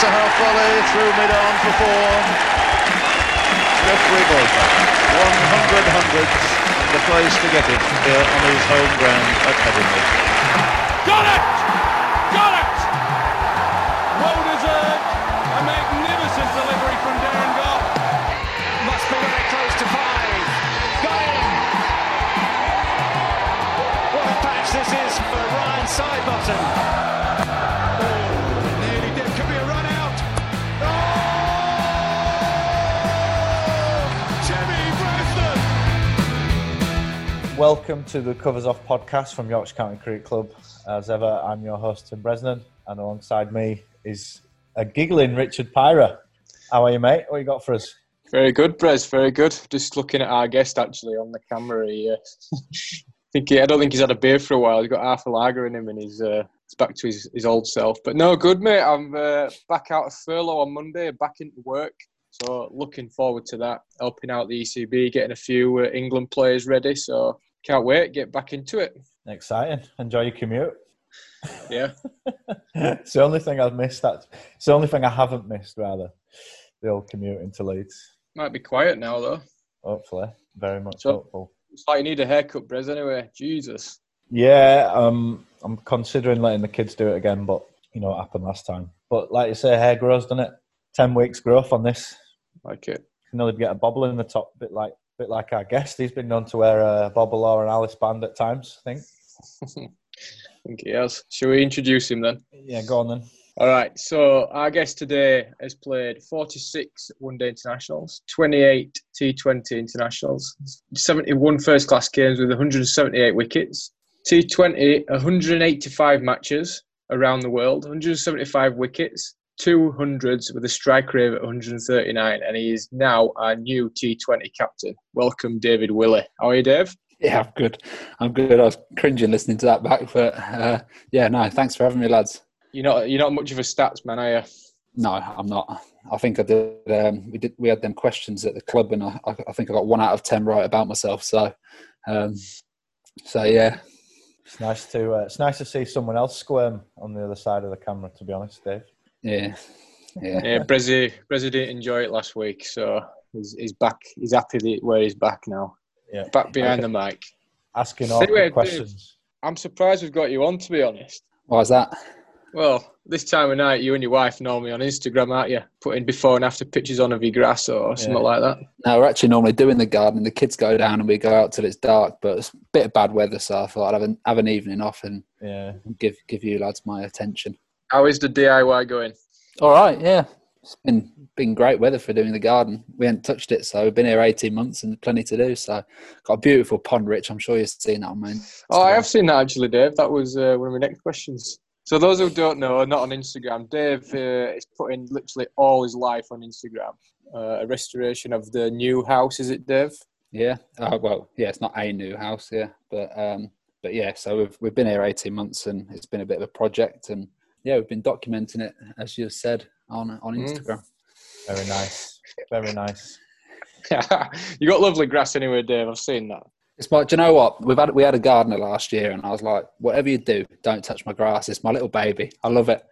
to half volley through mid on for four. Geoffrey Boycott, 100 hundreds, the place to get it here on his home ground at Headingley. Got it! Got it! Well deserved. A magnificent delivery from Darren Gough. Must be very close to five. Got him! What a patch this is for Ryan Sidebottom. Welcome to the Covers Off podcast from Yorkshire County Cricket Club. As ever, I'm your host, Tim Bresnan, and alongside me is a giggling Richard Pyrah. How are you, mate? What you got for us? Very good, Brez. Very good. Just looking at our guest actually on the camera. He, uh, think he, I don't think he's had a beer for a while. He's got half a lager in him, and he's uh, he's back to his, his old self. But no, good mate. I'm uh, back out of furlough on Monday, back into work. So looking forward to that. Helping out the ECB, getting a few uh, England players ready. So can't wait. Get back into it. Exciting. Enjoy your commute. Yeah. it's the only thing I've missed. That it's the only thing I haven't missed, rather. The old commute into Leeds. Might be quiet now though. Hopefully, very much So- hopeful. It's like you need a haircut, Brez. Anyway, Jesus. Yeah, um, I'm considering letting the kids do it again, but you know what happened last time. But like you say, hair grows, doesn't it? Ten weeks growth on this. Like it. can only get a bobble in the top, bit like bit like our guest. He's been known to wear uh, a bobble or an Alice band at times. I think. I think he has. Shall we introduce him then? Yeah, go on then. All right. So our guest today has played 46 one-day internationals, 28 T20 internationals, 71 first-class games with 178 wickets, T20 185 matches around the world, 175 wickets, 200s with a strike rate of 139, and he is now our new T20 captain. Welcome, David Willey. How are you, Dave? Yeah, I'm good. I'm good. I was cringing listening to that back, but uh, yeah, no, thanks for having me, lads. You're not you're not much of a stats man, are you? No, I'm not. I think I did. Um, we did. We had them questions at the club, and I, I think I got one out of ten right about myself. So, um, so yeah, It's nice to uh, it's nice to see someone else squirm on the other side of the camera. To be honest, Dave. Yeah, yeah. Uh, yeah, Brezzy, Brezzy didn't enjoy it last week, so he's, he's back. He's happy that- where he's back now. Yeah, Back behind the mic. asking awkward Anyway, Dave. questions. I'm surprised we've got you on, to be honest. Why is that? Well, this time of night, you and your wife know me on Instagram, aren't you? Putting before and after pictures on of your grass or something Yeah. like that. No, we're actually normally doing the garden. The kids go down and we go out till it's dark, but it's a bit of bad weather, so I thought I'd have an, have an evening off and Yeah, give give you lads my attention. How is the DIY going? All right, yeah. It's been been great weather for doing the garden. We hadn't touched it, so we've been here eighteen months and plenty to do. So got a beautiful pond, Rich. I'm sure you've seen that on mine. Oh, I have seen that actually, Dave. That was uh, one of my next questions. So those who don't know, not on Instagram, Dave uh, is putting literally all his life on Instagram. Uh, a restoration of the new house, is it, Dave? Yeah. Uh, well, yeah. It's not a new house, yeah, but um, but yeah. So we've we've been here eighteen months, and it's been a bit of a project, and yeah, we've been documenting it as you said on on Mm. Instagram. very nice, very nice. you got lovely grass anyway, Dave. I've seen that. It's like, do you know what? We've had we had a gardener last year, and I was like, whatever you do, don't touch my grass. It's my little baby. I love it.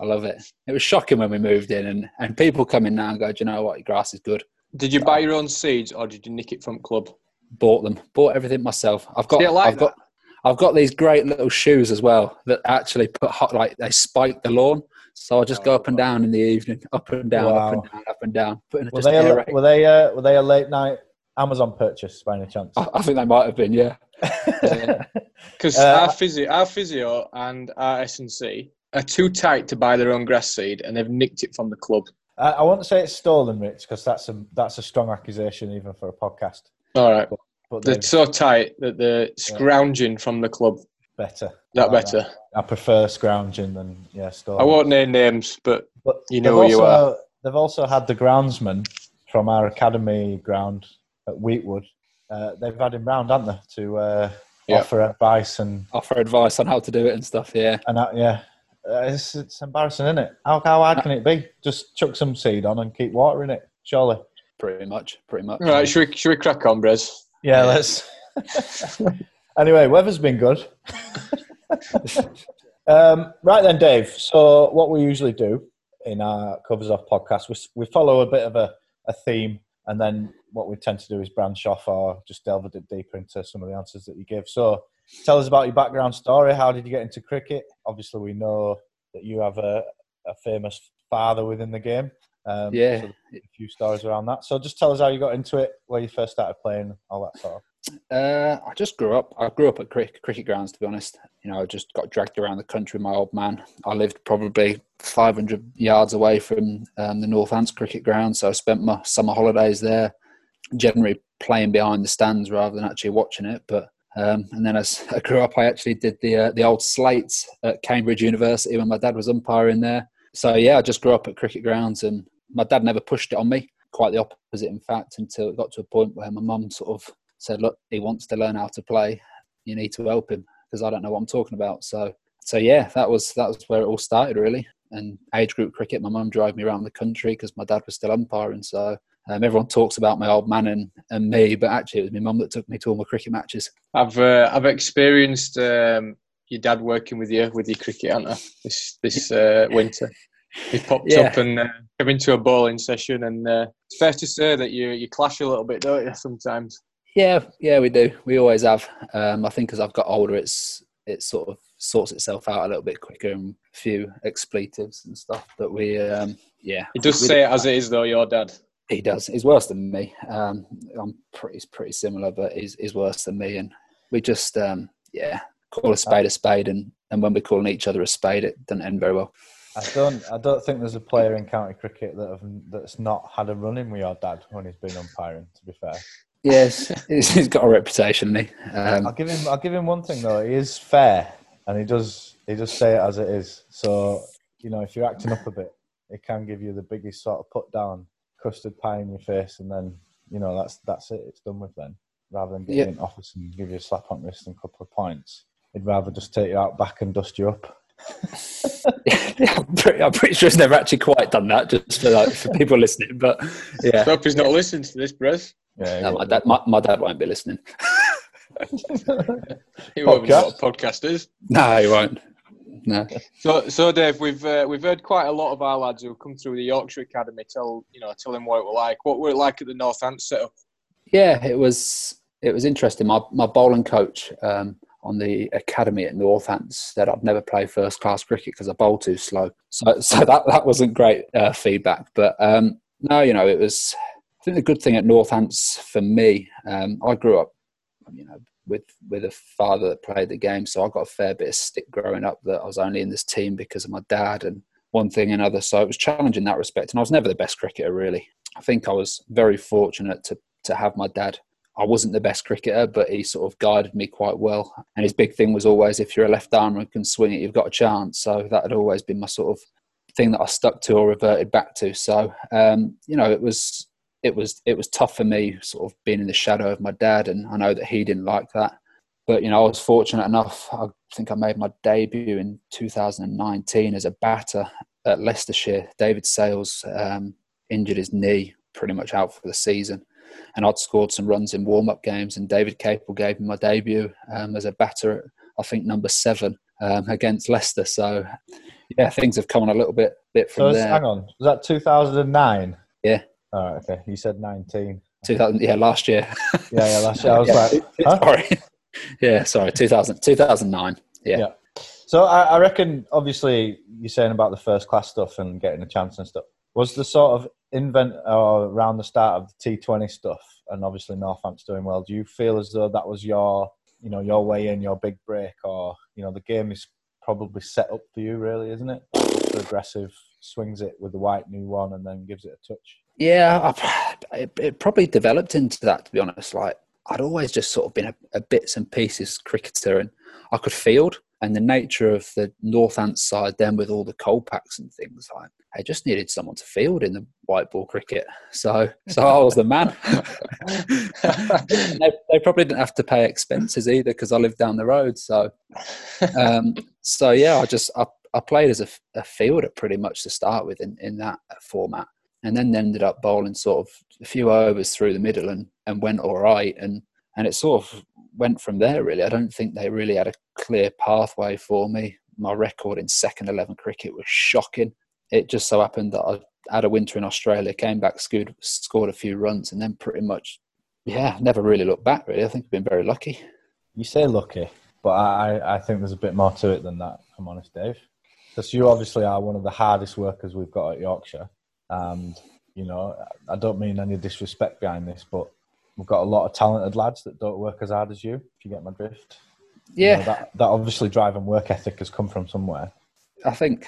I love it. It was shocking when we moved in, and, and people come in now and go, do you know what? Your grass is good. Did you buy your own seeds or did you nick it from club? Bought them. Bought everything myself. I've got. See, I like I've got. I've got these great little shoes as well that actually put hot like they spike the lawn. So I just go up and down in the evening, up and down, up and down, up and down. Putting Were just they a, were they uh, were they a late night Amazon purchase by any chance? I, I think they might have been, yeah. Because Uh, our physio, our physio and our S and C are too tight to buy their own grass seed, and they've nicked it from the club. I, I won't say it's stolen, Rich, because that's a that's a strong accusation even for a podcast. All right, But they're they're so tight that they're scrounging from the club. better. That like better. I prefer scrounging than yeah stolen. I won't name names, but But You know they've you also, They've also had the groundsman from our academy ground at Weetwood. Uh, they've had him round, haven't they, to uh, Yeah. offer advice and Offer advice on how to do it and stuff, yeah. and uh, yeah, uh, it's, it's embarrassing, isn't it? How how hard can it be? Just chuck some seed on and keep watering it, surely. Pretty much, pretty much. all right. Should we should we crack on, Brez? Yeah, let's. anyway, weather's been good. um, right then, Dave. So what we usually do in our covers off podcast, we we follow a bit of a, a theme, and then what we tend to do is branch off or just delve a bit deeper into some of the answers that you give. So, tell us about your background story. How did you get into cricket? Obviously, we know that you have a, a famous father within the game. Um, Yeah. so a few stories around that. So, just tell us how you got into it, where you first started playing, all that sort of. Uh, I just grew up. I grew up at cricket, cricket grounds, to be honest. You know, I just got dragged around the country with my old man. I lived probably 500 yards away from um, the Northants cricket ground, so I spent my summer holidays there, generally playing behind the stands rather than actually watching it. But um, and then as I grew up, I actually did the uh, the old slates at Cambridge University when my dad was umpiring there. So yeah, I just grew up at cricket grounds, and my dad never pushed it on me. Quite the opposite, in fact, until it got to a point where my mum sort of said, "Look, he wants to learn how to play. You need to help him because I don't know what I'm talking about." So, so yeah, that was that was where it all started really. And age group cricket, my mum drove me around the country because my dad was still umpiring. So um, everyone talks about my old man and, and me, but actually it was my mum that took me to all my cricket matches. I've uh, I've experienced um, your dad working with you with your cricket, I? This this uh, winter. He popped Yeah. up and uh, came into a bowling session, and uh, it's fair to say that you you clash a little bit, don't you? Sometimes. Yeah, yeah, we do. We always have. Um, I think as I've got older, it's it sort of sorts itself out a little bit quicker and a few expletives and stuff. But we, um, yeah, He does say it as it is, though. Your dad. He does. He's worse than me. Um, I'm pretty pretty similar, but he's, he's worse than me. And we just, um, yeah, call a spade a spade, and, and when we're calling each other a spade, it doesn't end very well. I don't. I don't think there's a player in county cricket that have, that's not had a run in with your dad when he's been umpiring. To be fair, Yes, he's, got a reputation. He? Um, I'll give him. I'll give him one thing though. He is fair, and he does. He does say it as it is. So you know, if you're acting up a bit, it can give you the biggest sort of put down, custard pie in your face, and then you know that's that's it. It's done with then. Rather than getting Yeah. in office and give you a slap on the wrist and a couple of points, he'd rather just take you out back and dust you up. Yeah, I'm, pretty, I'm pretty sure he's never actually quite done that, just for, like, for people listening. But yeah, Hope he's not listening to this, Brez. Yeah, no, my, dad, my, my dad won't be listening. He won't know Podcast? what a podcast is. No, he won't. No. So, so Dave, we've uh, we've heard quite a lot of our lads who've come through the Yorkshire Academy tell you know tell them what it was like. What were it like at the North Northants setup? Yeah, it was it was interesting. My my bowling coach um, on the academy at Northants said I'd never play first class cricket because I bowl too slow. So so that that wasn't great uh, feedback. But um, no, you know, it was. I think the good thing at Northants for me, um, I grew up, you know, with with a father that played the game, so I got a fair bit of stick growing up that I was only in this team because of my dad and one thing and another. So it was challenging in that respect, and I was never the best cricketer really. I think I was very fortunate to to have my dad. I wasn't the best cricketer, but he sort of guided me quite well. And his big thing was always, if you're a left armer and can swing it, you've got a chance. So that had always been my sort of thing that I stuck to or reverted back to. So um, you know, it was it was it was tough for me, sort of being in the shadow of my dad, and I know that he didn't like that. But you know, I was fortunate enough. I think I made my debut in 2019 as a batter at Leicestershire. David Sales um, injured his knee, pretty much out for the season, and I'd scored some runs in warm-up games. And David Capel gave me my debut um, as a batter, at, I think number seven um, against Leicester. So yeah, things have come on a little bit bit from it's- there. hang on, was that 2009? Yeah. All right. Okay. You said 19. 2000, yeah, last year. Yeah, yeah. Last year, I was Yeah. like, huh? sorry. Yeah, sorry. 2000, 2009. Yeah. Yeah. So I, I reckon, obviously, you're saying about the first class stuff and getting a chance and stuff. Was the sort of invent or around the start of the T20 stuff, and obviously Northampton's doing well. Do you feel as though that was your, you know, your way in, your big break, or you know, the game is probably set up for you, really, isn't it? So aggressive, swings it with the white new one, and then gives it a touch. Yeah, I, it, it probably developed into that, to be honest. Like, I'd always just sort of been a, a bits and pieces cricketer and I could field. And the nature of the North Northants side, then with all the Kolpaks and things, like, I just needed someone to field in the white ball cricket. So, so I was the man. they, they probably didn't have to pay expenses either because I lived down the road. So, um, so yeah, I just I, I played as a, a fielder pretty much to start with in, in that format, and then ended up bowling sort of a few overs through the middle and, and went all right, and and it sort of went from there. Really, I don't think they really had a clear pathway for me. My record in second eleven cricket was shocking. it just so happened that I had a winter in Australia, came back, scored, scored a few runs, and then pretty much, yeah, never really looked back. Really, I think I've been very lucky. You say lucky, but I, I think there's a bit more to it than that. I'm honest, Dave, because you obviously are one of the hardest workers we've got at Yorkshire, and you know I don't mean any disrespect behind this, but we've got a lot of talented lads that don't work as hard as you. If you get my drift, You Yeah, know, that that obviously drive and work ethic has come from somewhere. I think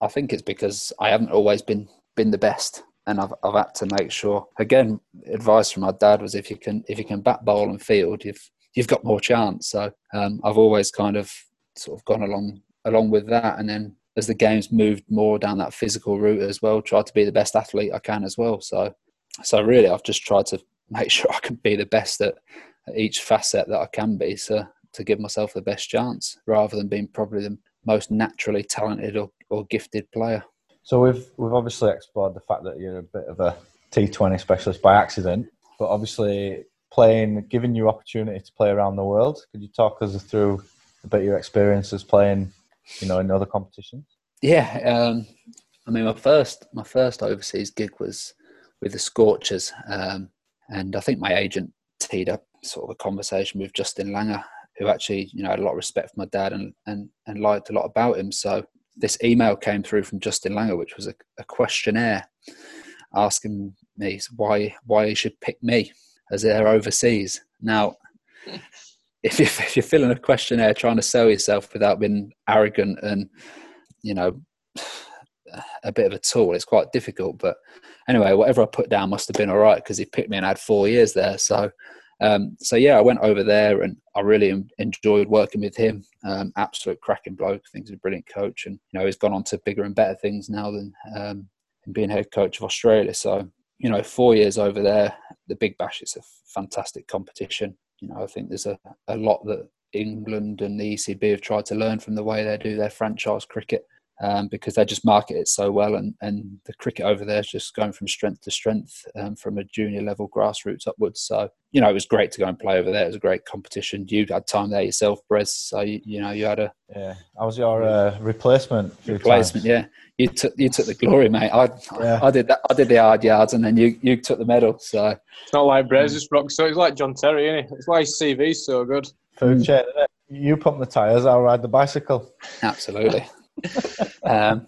I think it's because I haven't always been been the best, and I've I've had to make sure. Again, advice from my dad was if you can if you can bat bowl and field, you've you've got more chance. So um, I've always kind of sort of gone along along with that, and then as the games moved more down that physical route as well, tried to be the best athlete I can as well. So so really, I've just tried to make sure I can be the best at, at each facet that I can be. So to give myself the best chance, rather than being probably the most naturally talented or, or gifted player. So we've we've obviously explored the fact that you're a bit of a T20 specialist by accident, but obviously playing, giving you opportunity to play around the world. Could you talk us through a bit of your experiences playing, you know, in other competitions? Yeah, um, I mean, my first my first overseas gig was with the Scorchers, um, and I think my agent teed up sort of a conversation with Justin Langer, who actually you know had a lot of respect for my dad and and and liked a lot about him. So this email came through from Justin Langer, which was a, a questionnaire asking me why why he should pick me as they're overseas. Now, if, you, if you're filling a questionnaire trying to sell yourself without being arrogant and you know a bit of a tool, it's quite difficult. But anyway, whatever I put down must have been all right because he picked me and I had four years there. So. Um, so yeah, I went over there and I really enjoyed working with him. Um, absolute cracking bloke. I think he's a brilliant coach, and you know he's gone on to bigger and better things now than um, being head coach of Australia. So you know, four years over there, the Big Bash is a fantastic competition. You know, I think there's a, a lot that England and the ECB have tried to learn from the way they do their franchise cricket um, because they just market it so well. And, and the cricket over there is just going from strength to strength um, from a junior level grassroots upwards. So, you know, it was great to go and play over there. It was a great competition. You had time there yourself, Brez. So, you, you know, you had a Yeah, I was your uh, replacement. replacement. times. Yeah. You took you took the glory, mate. I Yeah. I did that. I did the hard yards, and then you you took the medal. So It's not like Brez, just rock. So it's like John Terry, isn't it? It's why his CV's so good. Food chain. innit? You pump the tires, I'll ride the bicycle. absolutely. um,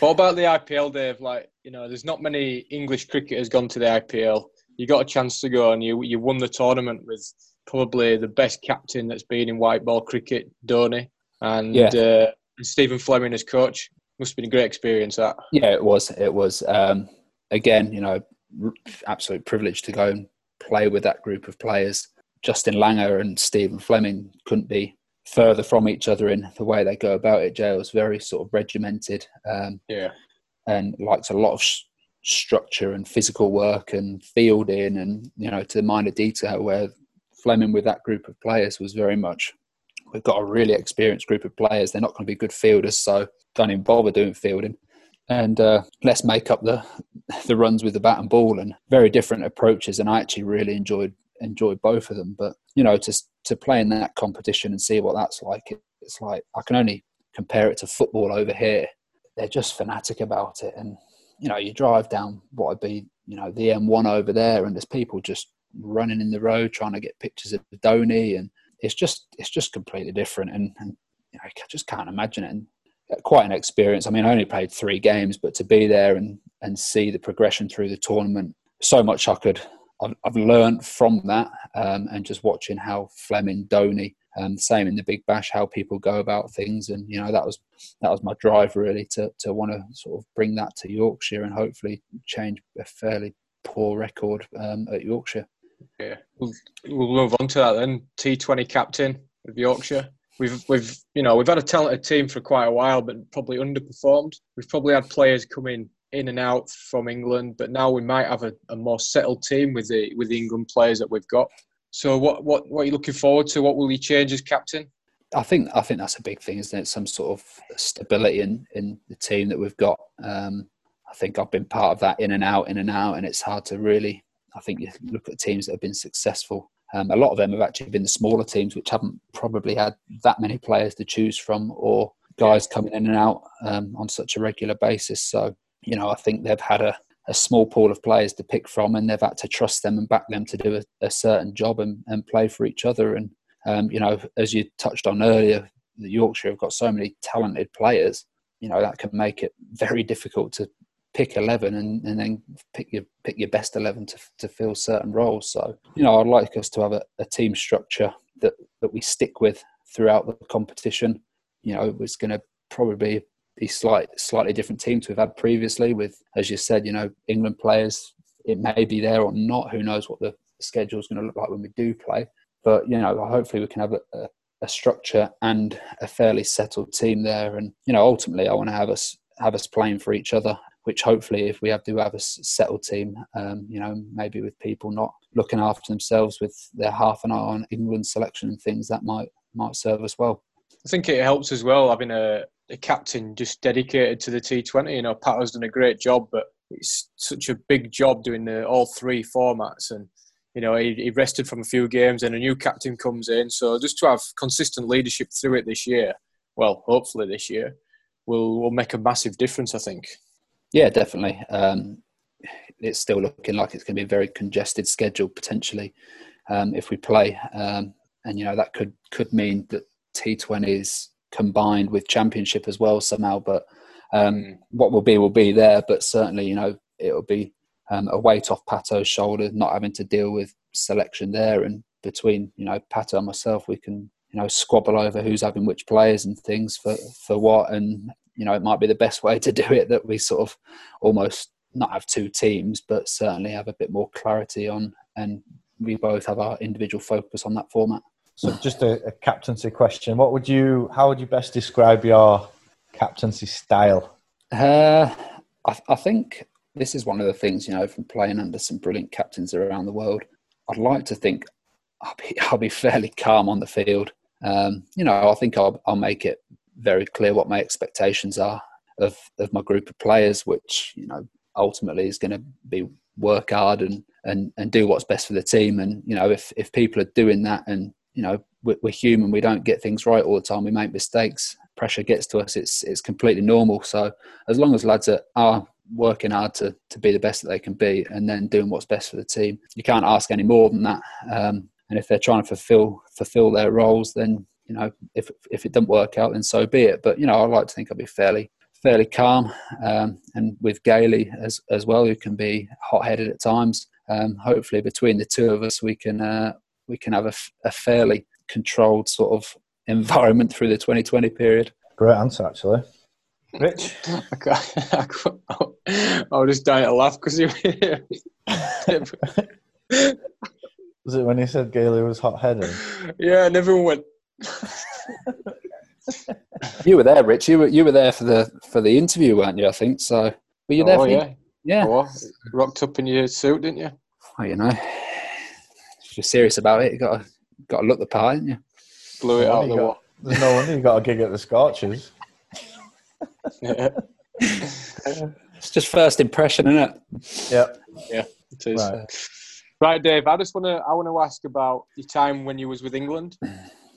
What about the IPL, Dave? Like, you know, there's not many English cricketers gone to the IPL. You got a chance to go and you you won the tournament with probably the best captain that's been in white ball cricket, Dhoni, and Yeah. uh, Stephen Fleming as coach. Must have been a great experience. That yeah, it was. It was. Um, again, you know, r- absolute privilege to go and play with that group of players. Justin Langer and Stephen Fleming couldn't be further from each other in the way they go about it. Jay was very sort of regimented. Um, yeah, and likes a lot of s structure and physical work and fielding and you know to the minor detail where Fleming with that group of players was very much we've got a really experienced group of players they're not going to be good fielders so don't even bother doing fielding and uh, let's make up the the runs with the bat and ball and very different approaches and I actually really enjoyed enjoyed both of them but you know to to play in that competition and see what that's like, it's like I can only compare it to football over here they're just fanatic about it. And, you know, you drive down what would be, you know, the M1 over there and there's people just running in the road trying to get pictures of Dhoni and it's just, it's just completely different. And, and you know, I just can't imagine it. And uh, quite an experience. I mean, I only played three games, but to be there and, and see the progression through the tournament, so much I could, I've, I've learned from that um, and just watching how Fleming, Dhoni, um, same in the Big Bash, how people go about things, and you know that was that was my drive really to to want to sort of bring that to Yorkshire and hopefully change a fairly poor record um, at Yorkshire. yeah. We'll, we'll move on to that then. T20 captain of Yorkshire. We've we've you know we've had a talented team for quite a while, but probably underperformed. We've probably had players come in and out from England, but now we might have a, a more settled team with the with the England players that we've got. So what what what are you looking forward to? What will you change as captain? I think I think that's a big thing, isn't it? Some sort of stability in in the team that we've got. Um, I think I've been part of that in and out, in and out, and it's hard to really. I think you look at teams that have been successful. Um, a lot of them have actually been the smaller teams, which haven't probably had that many players to choose from, or guys coming in and out um, on such a regular basis. So, you know, I think they've had a, a small pool of players to pick from and they've had to trust them and back them to do a, a certain job and, and play for each other. And, um, you know, as you touched on earlier, the Yorkshire have got so many talented players, you know, that can make it very difficult to pick 11 and, and then pick your pick your best 11 to, to fill certain roles so you know i'd like us to have a, a team structure that that we stick with throughout the competition you know it's going to probably be slight slightly different teams we've had previously with as you said you know england players. It may be there or not. Who knows what the schedule is going to look like when we do play. But you know hopefully we can have a, a, structure and a fairly settled team there. And you know ultimately i want to have us have us playing for each other which hopefully, if we have to have a settled team, um, you know, maybe with people not looking after themselves with their half an eye on England selection and things, that might might serve us well. I think it helps as well having a, a captain just dedicated to the T20. You know, Pat has done a great job, but it's such a big job doing the, all three formats and you know, he, he, rested from a few games and a new captain comes in. So just to have consistent leadership through it this year, well, hopefully this year, will will make a massive difference. I think. Yeah, definitely. Um, it's still looking like it's going to be a very congested schedule potentially um, if we play, um, and you know that could could mean that T20 is combined with Championship as well somehow. But um, mm. what will be will be there. But certainly, you know, it'll be um, a weight off Pato's shoulder, not having to deal with selection there, and between you know Pato and myself, we can you know squabble over who's having which players and things for for what and you know, it might be the best way to do it that we sort of almost not have two teams, but certainly have a bit more clarity on, and we both have our individual focus on that format. So, just a, a captaincy question: What would you, how would you best describe your captaincy style? Uh, I, I think this is one of the things you know from playing under some brilliant captains around the world. I'd like to think I'll be, I'll be fairly calm on the field. Um, you know, I think I'll, I'll make it very clear what my expectations are of, of my group of players, which you know ultimately is going to be work hard and, and and do what's best for the team. And you know if if people are doing that, and you know we're, we're human, we don't get things right all the time. We make mistakes. Pressure gets to us. It's it's completely normal. So as long as lads are, are working hard to, to be the best that they can be and then doing what's best for the team. You can't ask any more than that. Um, and if they're trying to fulfill fulfill their roles, then you know, if if it doesn't work out, then so be it. But you know, I like to think I'll be fairly fairly calm, um, and with Gailey as as well, who can be hot headed at times. Um, hopefully, between the two of us, we can uh, we can have a, a fairly controlled sort of environment through the 2020 period. Great answer, actually. Rich, I, was just dying to laugh because you. was it when he said Gailey was hot headed? Yeah, and everyone went, you were there, Rich. You were you were there for the for the interview, weren't you? I think so. Were you there? Oh yeah, yeah. Oh, rocked up in your suit, didn't you? Oh, you know, if you're serious about it, you got to got to look the part, didn't you? Blew it out the got, There's no wonder you got a gig at the Scorchers. yeah. it's just first impression, isn't it? Yeah, yeah, it is. Right. right, Dave. I just want to I want to ask about your time when you was with England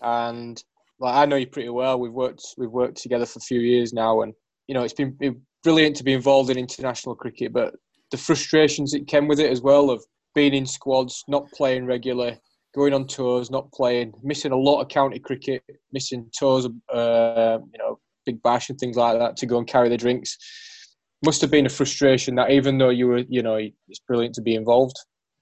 and like I know you pretty well. We've worked we've worked together for a few years now, and you know it's been brilliant to be involved in international cricket. But the frustrations that came with it as well of being in squads, not playing regularly, going on tours, not playing, missing a lot of county cricket, missing tours, uh, you know, big bash and things like that to go and carry the drinks. Must have been a frustration that even though you were, you know, it's brilliant to be involved.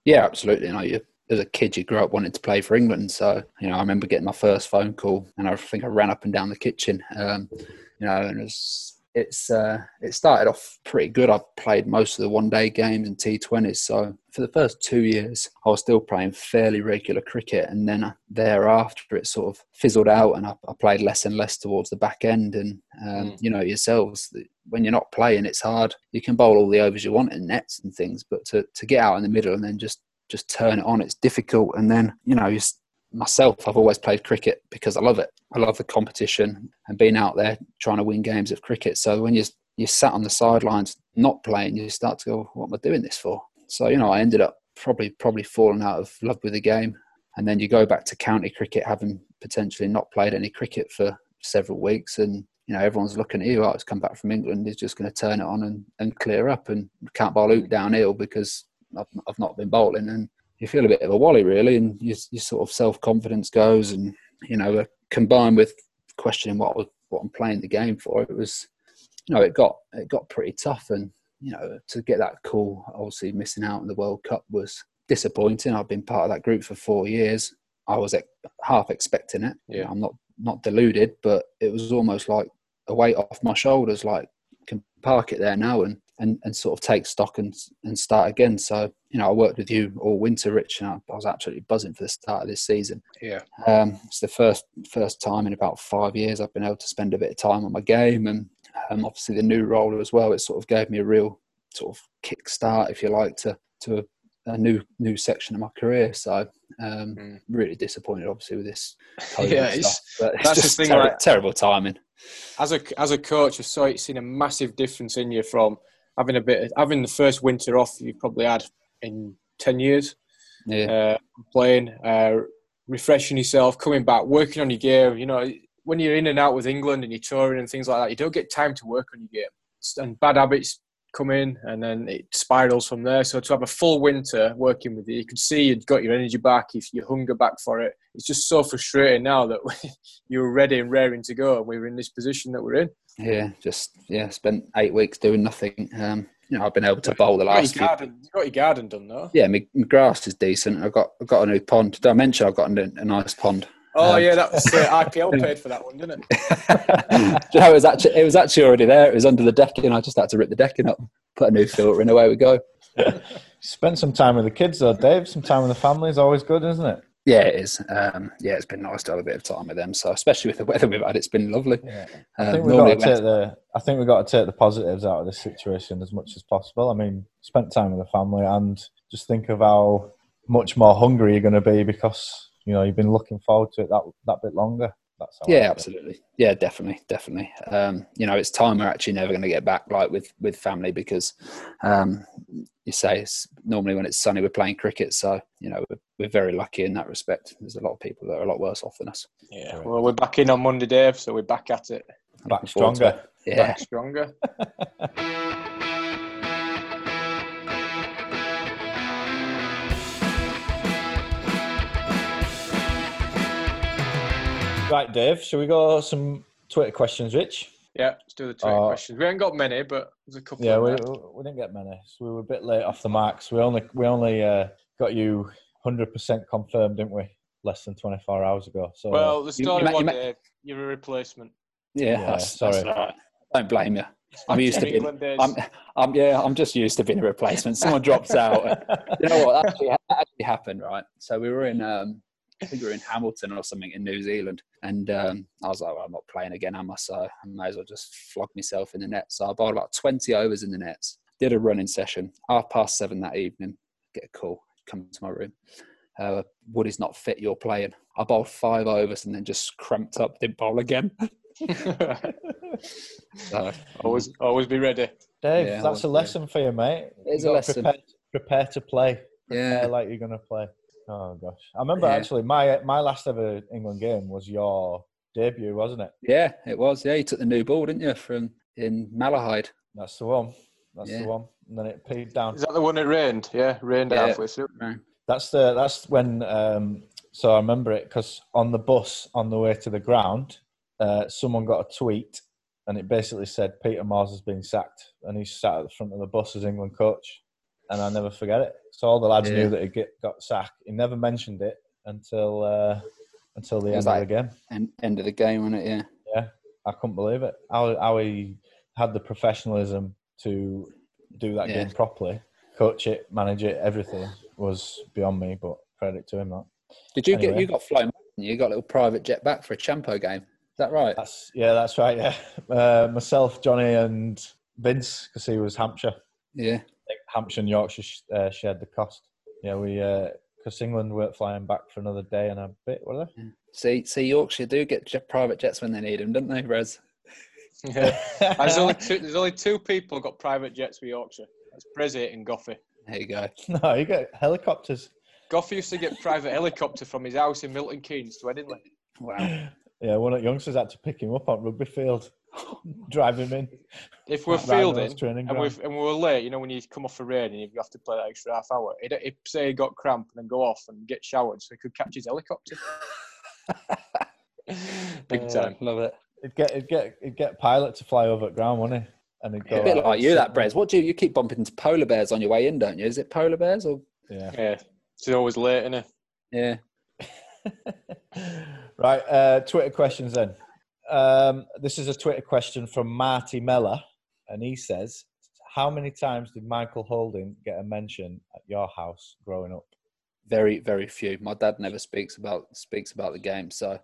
Yeah, absolutely. You know, you as a kid, you grew up wanting to play for England. So, you know, I remember getting my first phone call and I think I ran up and down the kitchen, um, you know, and it was, it's, uh, it started off pretty good. I played most of the one day games and T20s. So for the first two years, I was still playing fairly regular cricket. And then uh, thereafter, it sort of fizzled out and I, I played less and less towards the back end. And, um, mm. you know, yourselves, when you're not playing, it's hard. You can bowl all the overs you want in nets and things, but to, to get out in the middle and then just just turn it on. It's difficult. And then, you know, myself, I've always played cricket because I love it. I love the competition and being out there trying to win games of cricket. So when you you sat on the sidelines not playing, you start to go, "What am I doing this for?" So you know, I ended up probably probably falling out of love with the game. And then you go back to county cricket, having potentially not played any cricket for several weeks, and you know everyone's looking at you. Oh, he's come back from England. He's just going to turn it on and, and clear up and can't bowl Luke downhill because I've, I've not been bowling and you feel a bit of a wally really, and your, your sort of self confidence goes, and you know, uh, combined with questioning what what I'm playing the game for, it was, you know, it got it got pretty tough, and you know, to get that call, obviously missing out on the World Cup was disappointing. I've been part of that group for four years. I was half expecting it. Yeah. I'm not not deluded, but it was almost like a weight off my shoulders. Like can park it there now and and, and sort of take stock and and start again. So you know, I worked with you all winter, Rich, and I, I was absolutely buzzing for the start of this season. Yeah. Um, it's the first first time in about five years I've been able to spend a bit of time on my game, and um, obviously the new role as well. It sort of gave me a real sort of kick start, if you like, to to a, a new new section of my career. So um, Mm. really disappointed, obviously, with this. Yeah, it's- that's the just thing, terri- like- terrible timing. as a as a coach, I saw seen a massive difference in you from having a bit having the first winter off you've probably had in ten years, Yeah, uh, playing, uh, refreshing yourself, coming back, working on your game. You know, when you're in and out with England and you're touring and things like that, you don't get time to work on your game, and bad habits come in, and then it spirals from there. So to have a full winter working with you, you could see you'd got your energy back, if your hunger back for it. It's just so frustrating now that you were ready and raring to go, and we were in this position that we're in. Yeah, just yeah. Spent eight weeks doing nothing. Um, you know, I've been able to bowl the You got last your few. garden, you got your garden done though. Yeah, my, my grass is decent. I've got I've got a new pond. Did I mention I've got a, a nice pond? Oh Um, yeah, that was uh, IPL paid for that one, didn't it? Do you know, it was actually it was actually already there. It was under the decking. I just had to rip the decking up, put a new filter in. Away we go. Spend some time with the kids, though, Dave. Some time with the family is always good, isn't it? Yeah, it is. Um, yeah, it's been nice to have a bit of time with them. So especially with the weather we've had, it's been lovely. Yeah. Um, I think we've got to take the. I think we've got to take the positives out of this situation as much as possible. I mean, spent time with the family, and just think of how much more hungry you're going to be because you know you've been looking forward to it that that bit longer. That's how Yeah, look at it. absolutely. Yeah, definitely, definitely. Um, you know, it's time we're actually never going to get back like with with family because um, you say it's normally when it's sunny we're playing cricket, so you know we're, we're very lucky in that respect. There's a lot of people that are a lot worse off than us. Yeah. Well, we're back in on Monday, Dave, so we're back at it. Back Looking stronger. Yeah, Back stronger. Right, Dave. Shall we go some Twitter questions, Rich? Yeah, let's do the Twitter Uh, questions. We haven't got many, but there's a couple. Yeah, we, we didn't get many, so we were a bit late off the marks. We only we only uh, got you hundred percent confirmed, didn't we? Less than twenty four hours ago. So Well, the You- story you ma- you one, ma- Dave, you're a replacement. yeah. Yeah, that's, sorry. that's all right. Don't blame you. I'm used to being. I'm, I'm yeah. I'm just used to being a replacement. Someone drops out. you know what? That actually, that actually happened, right? So we were in, um, I think we were in Hamilton or something in New Zealand, and um, I was like, well, I'm not playing again, am I? So I may as well just flog myself in the net. So I bowled about 20 overs in the nets. Did a running session. Half past seven that evening. Get a call. Come to my room. Uh, Woody's not fit. You're playing. I bowled five overs and then just cramped up. Didn't bowl again. So, always, always be ready. Dave, Yeah, that's a well, lesson for you, mate. It's You a lesson. Prepare, prepare to play. yeah. Like you're going to play. Oh gosh, I remember Yeah. actually my my last ever England game was your debut, wasn't it? Yeah, it was. Yeah, you took the new ball, didn't you, from in Malahide? That's the one. That's Yeah. the one. And then it peed down. Is that the one it rained? Yeah, rained Yeah. halfway through. That's the that's when. Um, so I remember it because on the bus on the way to the ground, uh, someone got a tweet, and it basically said Peter Moores has been sacked, and he sat at the front of the bus as England coach, and I never forget it. So all the lads Yeah. knew that he got sacked. He never mentioned it until uh, until the end was of the game. And end of the game, wasn't it? Yeah. Yeah, I couldn't believe it. How, how he had the professionalism to do that Yeah. game properly, coach it, manage it, everything was beyond me. But credit to him. That Did you get you got flown? You You got a little private jet back for a Champo game. Is that right? that's yeah, that's right. Yeah, uh, myself, Johnny, and Vince, because he was Hampshire. Yeah. I think Hampshire and Yorkshire sh- uh, shared the cost. Yeah, we because England weren't flying back for another day and a bit, were they? See, see, Yorkshire do get jet, private jets when they need them, don't they, Rez? Yeah. there's only two. There's only two people got private jets for Yorkshire. That's Brezzy and Goughy. There you go. no, you get helicopters. Goughy used to get private helicopter from his house in Milton Keynes to Edinburgh. Wow. Yeah, one of the youngsters had to pick him up on rugby field. Drive him in. If we're Right, that was fielding training and, we've, and we're late, you know, when you come off a rain and you have to play that extra half hour, he'd, he'd say he got cramp and then go off and get showered so he could catch his helicopter. Big Uh, time. Love it. It'd get, it'd get, it'd get pilot to fly over at ground, wouldn't he? And he'd go A bit out, like you, that Brez. What do you you keep bumping into polar bears on your way in, don't you? Is it polar bears or Yeah. Yeah, he's always late, isn't he? yeah? right, uh, Twitter questions then. Um, this is a Twitter question from Marty Meller, and he says, "How many times did Michael Holding get a mention at your house growing up?" Very, very few. My dad never speaks about speaks about the game, so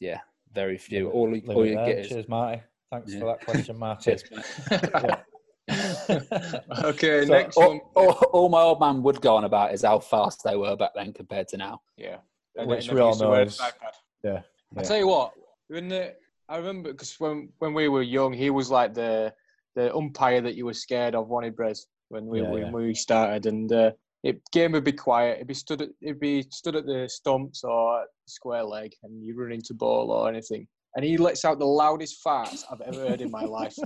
yeah, very few. All, you- Leave all you there. get is Cheers, Marty. Thanks Yeah. for that question, Marty. cheers, okay, So, next all, one. all, all my old man would go on about is how fast they were back then compared to now. Yeah. Which then we all know wear is- iPad. Yeah. I yeah. tell you what, when the, I remember because when when we were young, he was like the the umpire that you were scared of, wanted Brez when we Yeah, when yeah. we started, and uh, it game would be quiet. It'd be stood at it'd be stood at the stumps or square leg, and you run into ball or anything, and he lets out the loudest farts I've ever heard in my life.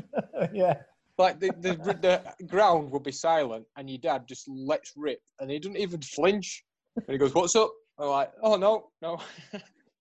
yeah. Like the, the the ground would be silent, and your dad just lets rip, and he doesn't even flinch. And he goes, "What's up?" I'm like, "Oh no, no."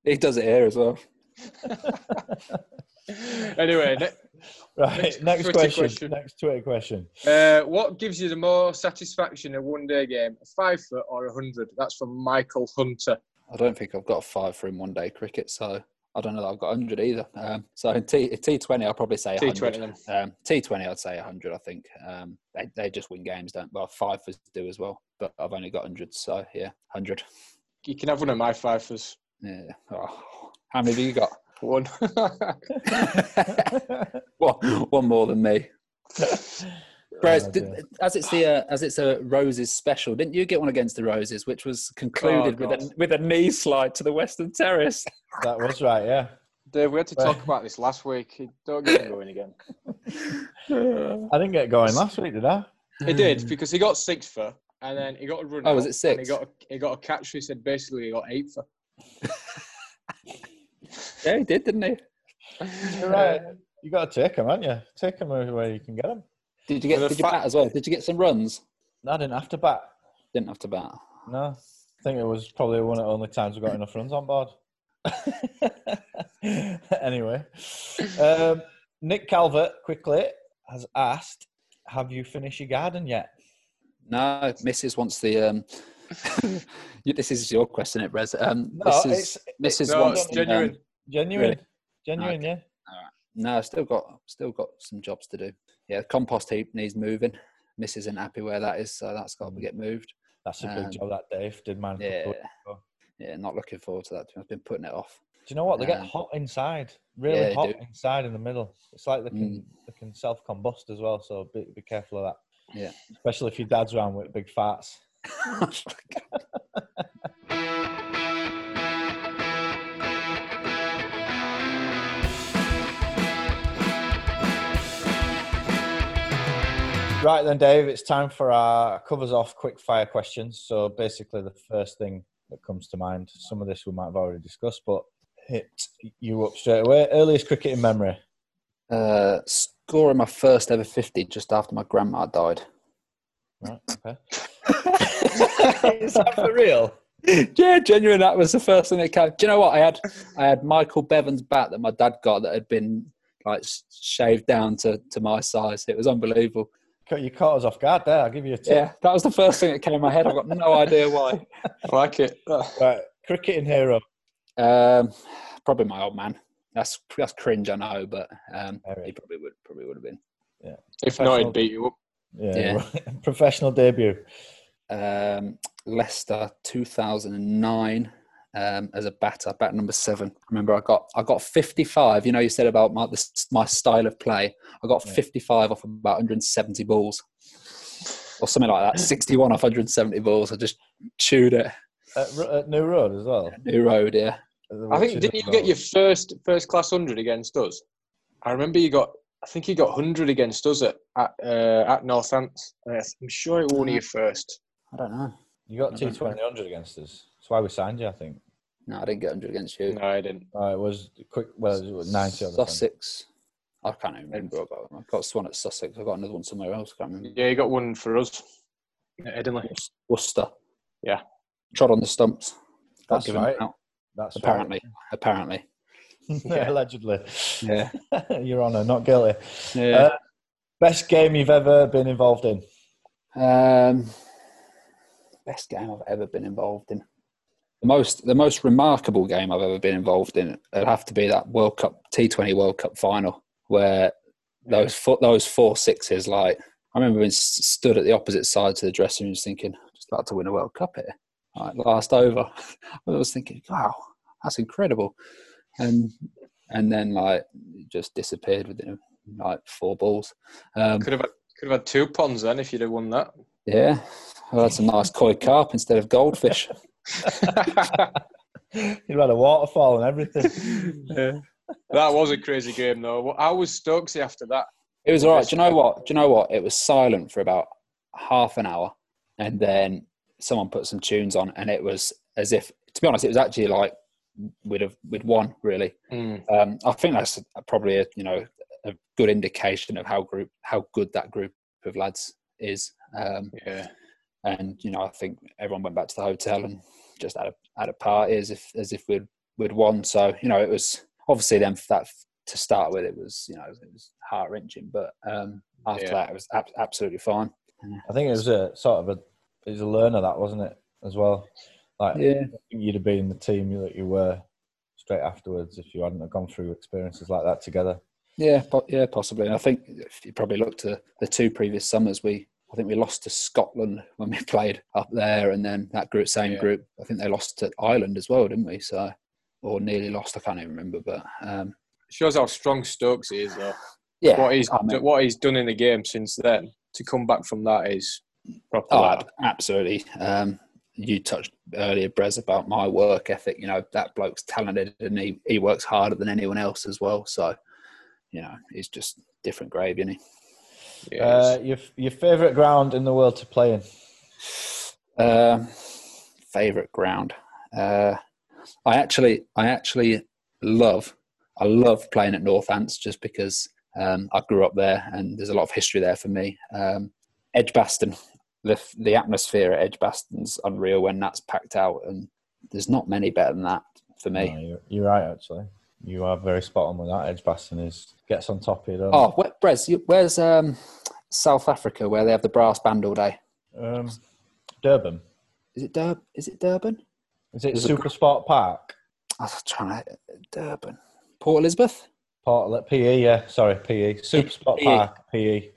He does it here as well. anyway, ne- Right. Next Next, Twitter question. question. Next Twitter question. uh, what gives you the more satisfaction in a one-day game, a five foot or a hundred? That's from Michael Hunter. I don't think I've got a five for in one day cricket, so I don't know that I've got 100 either. Um, so in T, T20, I'll probably say 100. T20. Um, T20, I'd say a 100, I think. Um, they, they just win games, don't Well, five for do as well, but I've only got 100, so yeah, 100. You can have one of my fifers. Yeah. Oh, how many have you got? One. one, one more than me. Whereas, Oh, did, as it's the uh, as it's a roses special, didn't you get one against the roses, which was concluded with a with a knee slide to the Western Terrace? that was right. Yeah. Dave, we had to Right. talk about this last week. Don't get him going again. I didn't get going last week, did I? He did because he got six for, and then he got a run. Oh, was it six? And he got a, he got a catch. He said basically he got eight for. Yeah, he did, didn't he? You're right. You got to take them, haven't you? Take them where you can get them. Did you get? With a Did you fa- bat as well? Did you get some runs? No, I didn't have to bat. Didn't have to bat. No, I think it was probably one of the only times we got enough runs on board. anyway, um, Nick Calvert quickly has asked, "Have you finished your garden yet?" No, Mrs. wants the. Um, you- this is your question, it Rez. Um, No, Mrs. it's- Mrs. No, wants it's the, um, genuine. Genuine, Really? genuine, yeah. no, still got still got some jobs to do. Yeah, compost heap needs moving. Mrs. isn't happy where that is, so that's got to get moved. That's a big Um, job that Dave did, man. Yeah, yeah, not looking forward to that. I've been putting it off. Do you know what? They get Um, hot inside, really yeah, hot inside in the middle. It's like they can Mm. they can self combust as well. So be, be careful of that. Yeah. especially if your dad's around with big farts. Right then, Dave, it's time for our covers off quick fire questions. So basically, the first thing that comes to mind, some of this we might have already discussed, but hit you up straight away. Earliest cricketing memory. Uh, scoring my first ever fifty just after my grandma died. Right, okay. Is that for real? yeah, genuine. That was the first thing that came. Do you know what I had? I had Michael Bevan's bat that my dad got that had been like shaved down to, to my size. It was unbelievable. Caught- You caught us off guard there. I'll give you a tip. Yeah, that was the first thing that came in my head. I've got no idea why. I like it. Right, cricketing hero. Um, probably my old man. That's that's cringe, I know, but um, he probably would probably would have been. Yeah. If not, he'd beat you up. Yeah, Yeah. professional debut. Um, Leicester, two thousand and nine. Um, as a batter, bat number seven. Remember, I got I got fifty five. You know, you said about my the, my style of play. I got Yeah. fifty five off about one hundred and seventy balls, or something like that. Sixty one off one hundred and seventy balls. I just chewed it. At, at New Road as well. New road, yeah. I think didn't you get your first first class hundred against us? I remember you got. I think you got hundred against us at at, uh, at Northants. I'm sure it was one of your first. I don't know. You got T twenty hundred against us. That's why we signed you, I think. No, I didn't get hundred against you. No, I didn't. Uh, it was quick. Well, it was ninety. on the front. Sussex. I can't even remember. I've got, I've got one at Sussex. I've got another one somewhere else. I can't remember. Yeah, you got one for us at Headingley. Worcester. Yeah. Trod on the stumps. Got That's right. out, That's apparently. Apparently. right. allegedly. Yeah. Your Honour, not guilty. Yeah. Uh, best game you've ever been involved in? Um, best game I've ever been involved in. The most, the most remarkable game I've ever been involved in. It'd have to be that World Cup T20 World Cup final where those four, those four sixes. Like I remember being stood at the opposite side to the dressing room, thinking, just about to win a World Cup here. Like last over, I was thinking, wow, that's incredible. And and then like just disappeared within like four balls. Um, Could have had, could have had two ponds then if you'd have won that. Yeah, I had some nice koi carp instead of goldfish. You had a waterfall and everything. That was a crazy game though. I was Stokesy after that. It was all right. Do you know what? Do you know what? It was silent for about half an hour, and then someone put some tunes on, and it was as if, to be honest, it was actually like we'd have we'd won. Really, Mm. um, I think that's probably a you know a good indication of how group how good that group of lads is. Um, Yeah. and you know, I think everyone went back to the hotel and just had a had a party as if as if we'd we'd won. So you know, it was obviously then for that to start with, it was you know it was heart wrenching, but um, after Yeah. that, it was ab- absolutely fine. I think it was a sort of a it was a learner that wasn't it as well. Like Yeah, you'd have been the team that you were straight afterwards if you hadn't have gone through experiences like that together. yeah, po- yeah, possibly. And I think if you probably looked to the two previous summers, we I think we lost to Scotland when we played up there, and then that group, same Yeah. group, I think they lost to Ireland as well, didn't we? So or nearly lost. I can't even remember, but um, Shows how strong Stokes is though. yeah, What he's I mean- what he's done in the game since then to come back from that is proper. Oh, lad. absolutely. Um, you touched earlier, Brez, about my work ethic. You know, that bloke's talented and he, he works harder than anyone else as well. So, you know, he's just different gravy, isn't he? Uh, your your favourite ground in the world to play in? Um, favorite ground. Uh, I actually, I actually love, I love playing at Northants just because um, I grew up there and there's a lot of history there for me. Um, Edgbaston, the the atmosphere at Edgbaston's unreal when that's packed out, and there's not many better than that for me. No, you're, you're right actually. You are very spot on with that. Edgbaston is gets on top of you. Don't Oh, where, Brez, where's um, South Africa where they have the brass band all day? um, Durban. Is it Durban? Is it Durban? Is it a- Super Sport Park? I was trying to Durban, Port Elizabeth. Port PE, yeah. Sorry, PE. Super Sport PE. Park, PE.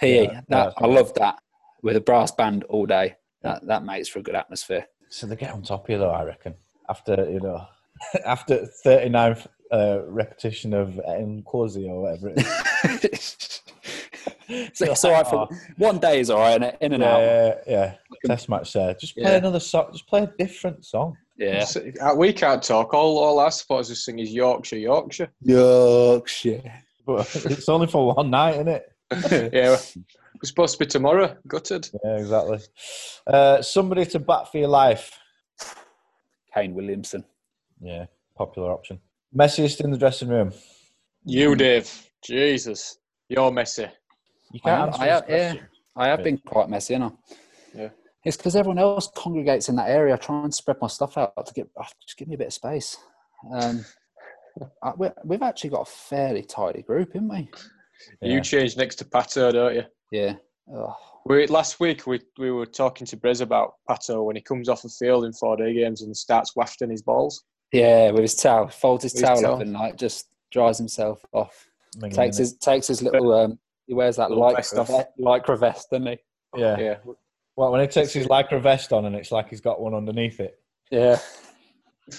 PE. Yeah, that I love that with a brass band all day. That that makes for a good atmosphere. So they get on top of you though, I reckon. After you know, after 39th uh, repetition of Nkosi or whatever it is. so it's all right for one day is all right, in and yeah, out. yeah, yeah. Test match there. Just play Yeah. another song. Just play a different song. Yeah, So, uh, we can't talk. All all our supporters just sing is Yorkshire, Yorkshire. Yorkshire. But it's only for one night, isn't it? yeah, we're supposed to be tomorrow. Gutted. Yeah, exactly. Uh, somebody to bat for your life. Kane Williamson. Yeah, popular option. Messiest in the dressing room. You, Dave. Jesus, you're messy. You I can't am- answer I this am- yeah. I have been quite messy, you know. Yeah. It's because everyone else congregates in that area. I try and spread my stuff out to get oh, just give me a bit of space. Um, I, we, we've actually got a fairly tidy group, haven't we? Yeah. You change next to Pato, don't you? Yeah. Oh, We, last week we, we were talking to Brez about Pato when he comes off the field in four day games and starts wafting his balls. Yeah, with his towel, folds his With his towel towel. up and like just dries himself off. Mingling Takes it. his takes his little um, he wears that Little vest lycra, off. lycra vest, doesn't he? Yeah. Yeah, Well, when he takes his lycra vest on and it's like he's got one underneath it. Yeah.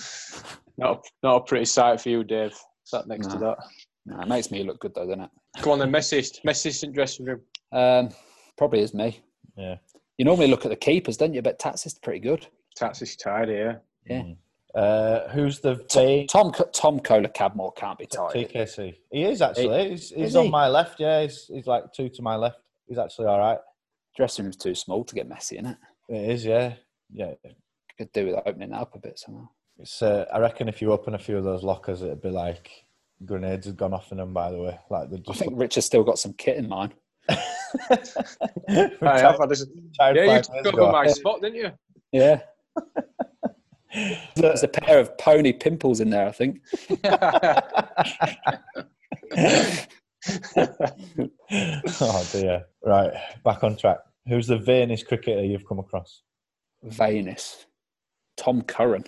not a, not a pretty sight for you, Dave. Sat next to that. No, it makes me look good though, doesn't it? Come on, then, messiest, messiest in dressing room. Um, probably is me. Yeah. You normally look at the keepers, don't you? But Tats is pretty good. Tats is tidy, yeah. Yeah. Uh, who's the Tom vague Tom, Tom Kohler Cadmore can't be tied. TKC? He is actually. He's, he's Is on he? my left. Yeah, he's, he's like two to my left. He's actually all right. Dressing room's too small to get messy in it. It is. Yeah. Yeah. Could do with opening that up a bit somehow. It's. Uh, I reckon if you open a few of those lockers, it'd be like grenades had gone off in them. By the way, like they I think Rich has still got some kit in mind. I have had this- yeah, you took over my spot, didn't you? Yeah. There's a pair of pony pimples in there, I think. oh dear. Right, back on track. Who's the vainest cricketer you've come across? Vainest. Tom Curran.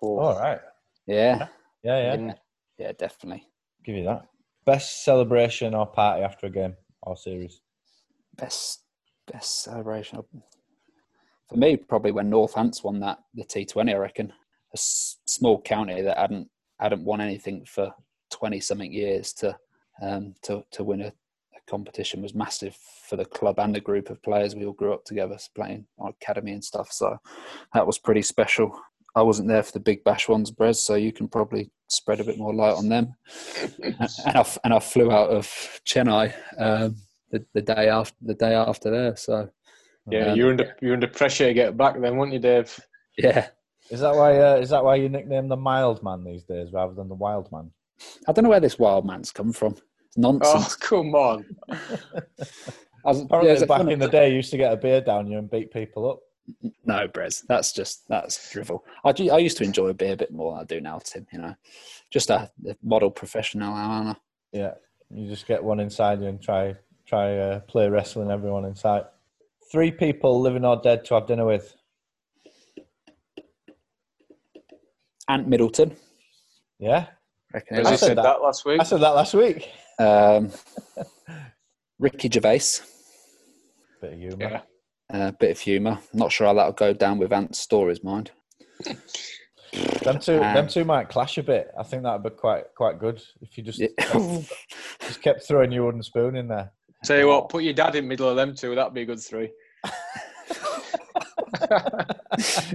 All right. Yeah. Yeah, yeah. Yeah, yeah definitely. Give you that. Best celebration or party after a game or series? Best best celebration. For me, probably when Northants won that the T20, I reckon. A s- small county that hadn't hadn't won anything for twenty something years to um, to to win a, a competition was massive for the club and the group of players. We all grew up together playing on academy and stuff, so that was pretty special. I wasn't there for the big bash ones, Brez, so you can probably spread a bit more light on them. and, I, and I flew out of Chennai um, the, the day after the day after there. So Yeah, Um, you're under you're under pressure to get back then, weren't you, Dave? yeah, Is that why? Uh, is that why you nickname the mild man these days rather than the wild man? I don't know where this wild man's come from. It's nonsense. Oh, come on. I was- yeah, Apparently, back in the day, you used to get a beer down you and beat people up. No, Brez, that's just that's drivel. I, do- I used to enjoy a beer a bit more than I do now, Tim. You know, just a, a model professional, aren't I? Yeah, you just get one inside you and try try uh, play wrestling everyone inside. Three people, living or dead, to have dinner with. Ant Middleton. Yeah, Reckon As it said said that. that last week. I said that last week. Um, Ricky Gervais. Bit of humour. Yeah. A bit of humour. Not sure how that'll go down with Ant's stories, mind. Them two, Um, them two might clash a bit. I think that'd be quite quite good if you just Yeah. just kept throwing your wooden spoon in there. Tell you what, put your dad in the middle of them two. That'd be a good three.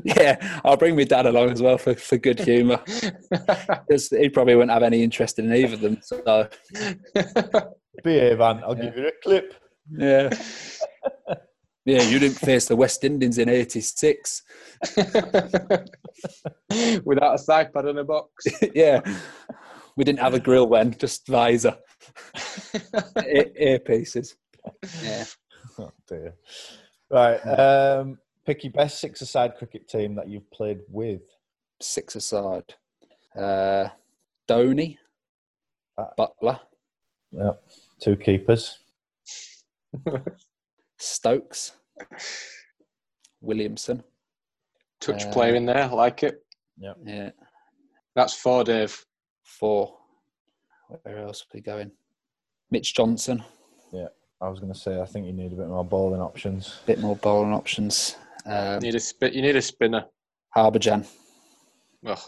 yeah, I'll bring my dad along as well for, for good humour. 'Cause he probably wouldn't have any interest in either of them. So Behave, Ant. I'll give you a clip. yeah, yeah. You didn't face the West Indians in '86. Without a thigh pad on a box. yeah, we didn't have a grill then, just visor, earpieces. Yeah, Oh dear. Right. Um, pick your best six-a-side cricket team that you've played with. six aside. Uh, Dhoni, Uh, Buttler, Yeah. Two keepers. Stokes, Williamson. Touch Uh, player in there, I like it. Yeah, Yeah. That's four, Dave. four. Where else are we going? Mitch Johnson. I was going to say I think you need a bit more bowling options. bit more bowling options. Um, Need a spit. You need a spinner. Harbhajan. Ugh,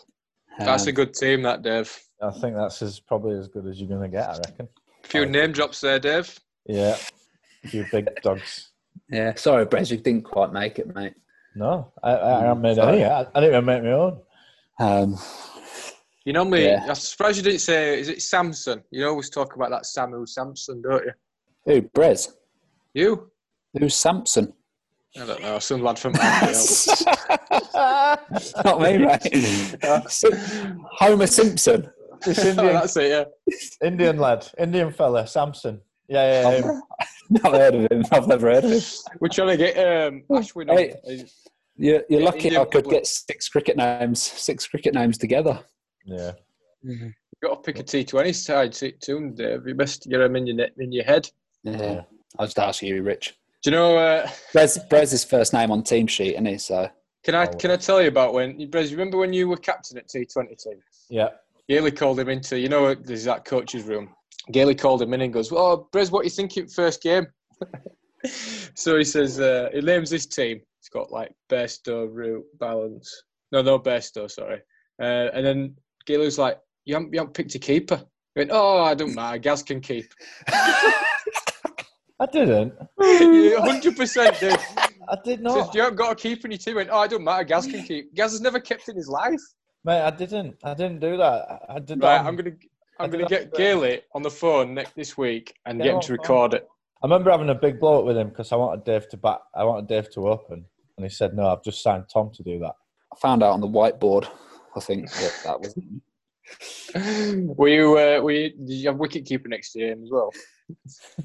that's a Um, good team, that Dave. I think that's as probably as good as you're going to get. I reckon. A few name drops there, Dave. Yeah. You big dogs. Yeah, sorry, Brez, you didn't quite make it, mate. No, I, I haven't made Sorry. any. I, I didn't even make my own. Um, You know me. Yeah. I'm surprised you didn't say. Is it Samson? You always talk about that Samuel Samson, don't you? Who? Brez? You? Who's Samson? I don't know. Some lad from IPL. Not me, mate. Sim- Homer Simpson. This oh, Indian, that's it. Yeah. Indian lad, Indian fella, Samson. Yeah, yeah, him. Not heard of him. I've never heard of him. We're trying to get um, Ashwin. on. Hey. You're, you're lucky Indian I could football. get six cricket names, six cricket names together. yeah. You've got to pick a T20 side t- tune, Dave. You best get them in your net, in your head. Yeah. I'll just ask you, Rich. Do you know? Uh, Brez, Brez's first name on team sheet, isn't he? So can I Oh. can I tell you about when Brez? You remember when you were captain at T20 team? Yeah. Gailey called him into, you know, there's that coach's room. Gailey called him in and goes, "Well, Brez, what are you thinking first game?" so he says, uh, he names this team. It's got like Bairstow, Root, Ballance. No, no Bairstow, sorry. Uh, and then Gailey's like, you haven't, you haven't picked a keeper. He went, oh, I don't matter. Gaz can keep. I didn't. You 100% did. I did Says, not. you haven't got a keeper in your team. He went, oh, I don't matter. Gaz can keep. Gaz has never kept in his life. Mate, I didn't. I didn't do that. I- I did Right, that. I'm gonna I I'm gonna get for- Gailey on the phone next this week and Yeah, get him what to phone? record it. I remember having a big blow up with him because I wanted Dave to bat. I wanted Dave to open, and he said, "No, I've just signed Tom to do that." I found out on the whiteboard. I think that, that was were you? Uh, were you? Did you have wicket keeper next year as well?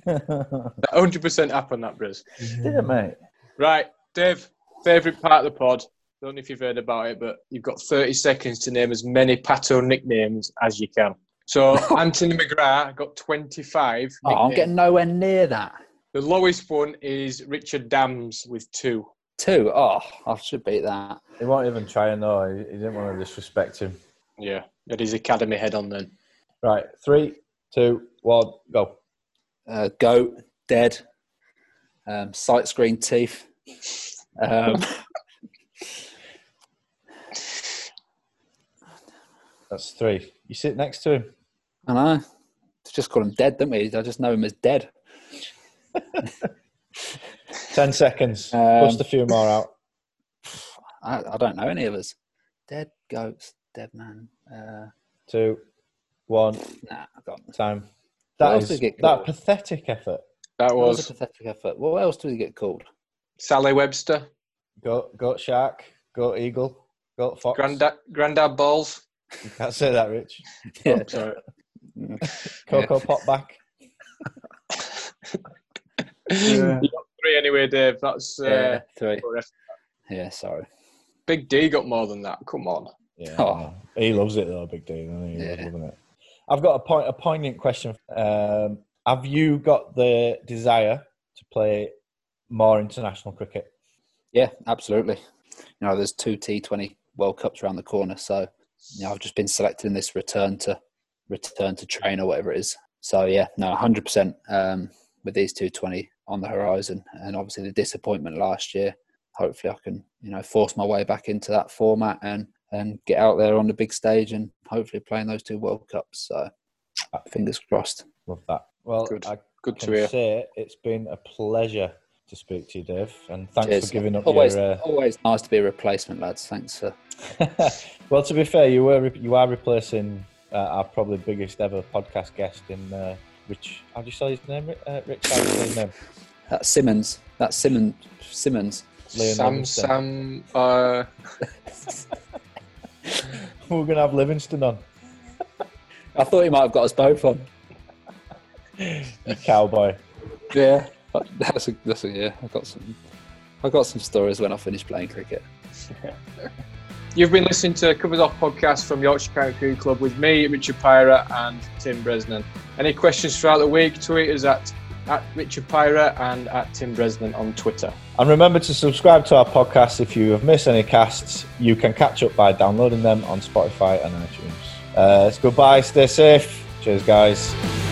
Hundred percent up on that, Briz. yeah, mate. Right, Dave. Favorite part of the pod. Don't know if you've heard about it, but you've got 30 seconds to name as many Pato nicknames as you can. So Anthony McGrath got 25. Oh, I'm getting nowhere near that. The lowest one is Richard Dams with two. Two. Oh, I should beat that. He won't even try and know. He, he didn't want to disrespect him. Yeah, got his academy head on then. Right, three, two, one, go. Uh, goat, dead. Um, sight screen teeth. Um, That's three. You sit next to him. I know. Just call him dead, don't we? I just know him as dead. Ten seconds. Um, Bust a few more out. I, I don't know any of us. Dead goats, dead man. Uh, Two, one, nah, I got time. What That else is did he get that called? pathetic effort. That That was was a pathetic effort. What else do we get called? Sally Webster, Goat, goat shark, goat eagle, goat fox. Grandad, Grandad Balls. You can't say that, Rich. Yeah. Sorry. Cocoa potback. You got three anyway, Dave. That's uh, yeah, three. the. Yeah, sorry. Big D got more than that. Come on. Yeah, Oh. He loves it though, Big D. doesn't he? He loves Yeah. loving it. I've got a point, a poignant question. Um, have you got the desire to play more international cricket? Yeah, absolutely. You know, there's two T20 World Cups around the corner, so you know, I've just been selected in this return to return to train or whatever it is. So yeah, no, 100% um, with these two 20 on the horizon, and obviously the disappointment last year. Hopefully, I can you know force my way back into that format and and get out there on the big stage and hopefully playing those two World Cups. So fingers crossed. Love that. Well, Good. I Good to can hear. say it's been a pleasure to speak to you, Dave, and thanks Cheers. for giving up always, your. Uh... always nice to be a replacement, lads. Thanks for well, to be fair, you were re- you are replacing uh, our probably biggest ever podcast guest in uh, Rich. How do you say his name? Uh, Rich. How do you say his name? that Simmons. That Simmons. Simmons. Liam Sam, Livingstone. Sam, uh, We're gonna have Livingstone on. I thought he might have got us both on. Cowboy. Yeah, that's a that's a yeah. I got some. I got some stories when I finished playing cricket. You've been listening to Covers Off podcast from Yorkshire County Cricket Club with me, Richard Pyrah, and Tim Bresnan. Any questions throughout the week? Tweet us at, at Richard Pyrah and at Tim Bresnan on Twitter. And remember to subscribe to our podcast if you have missed any casts. You can catch up by downloading them on Spotify and iTunes. Uh, it's goodbye. Stay safe. Cheers, guys.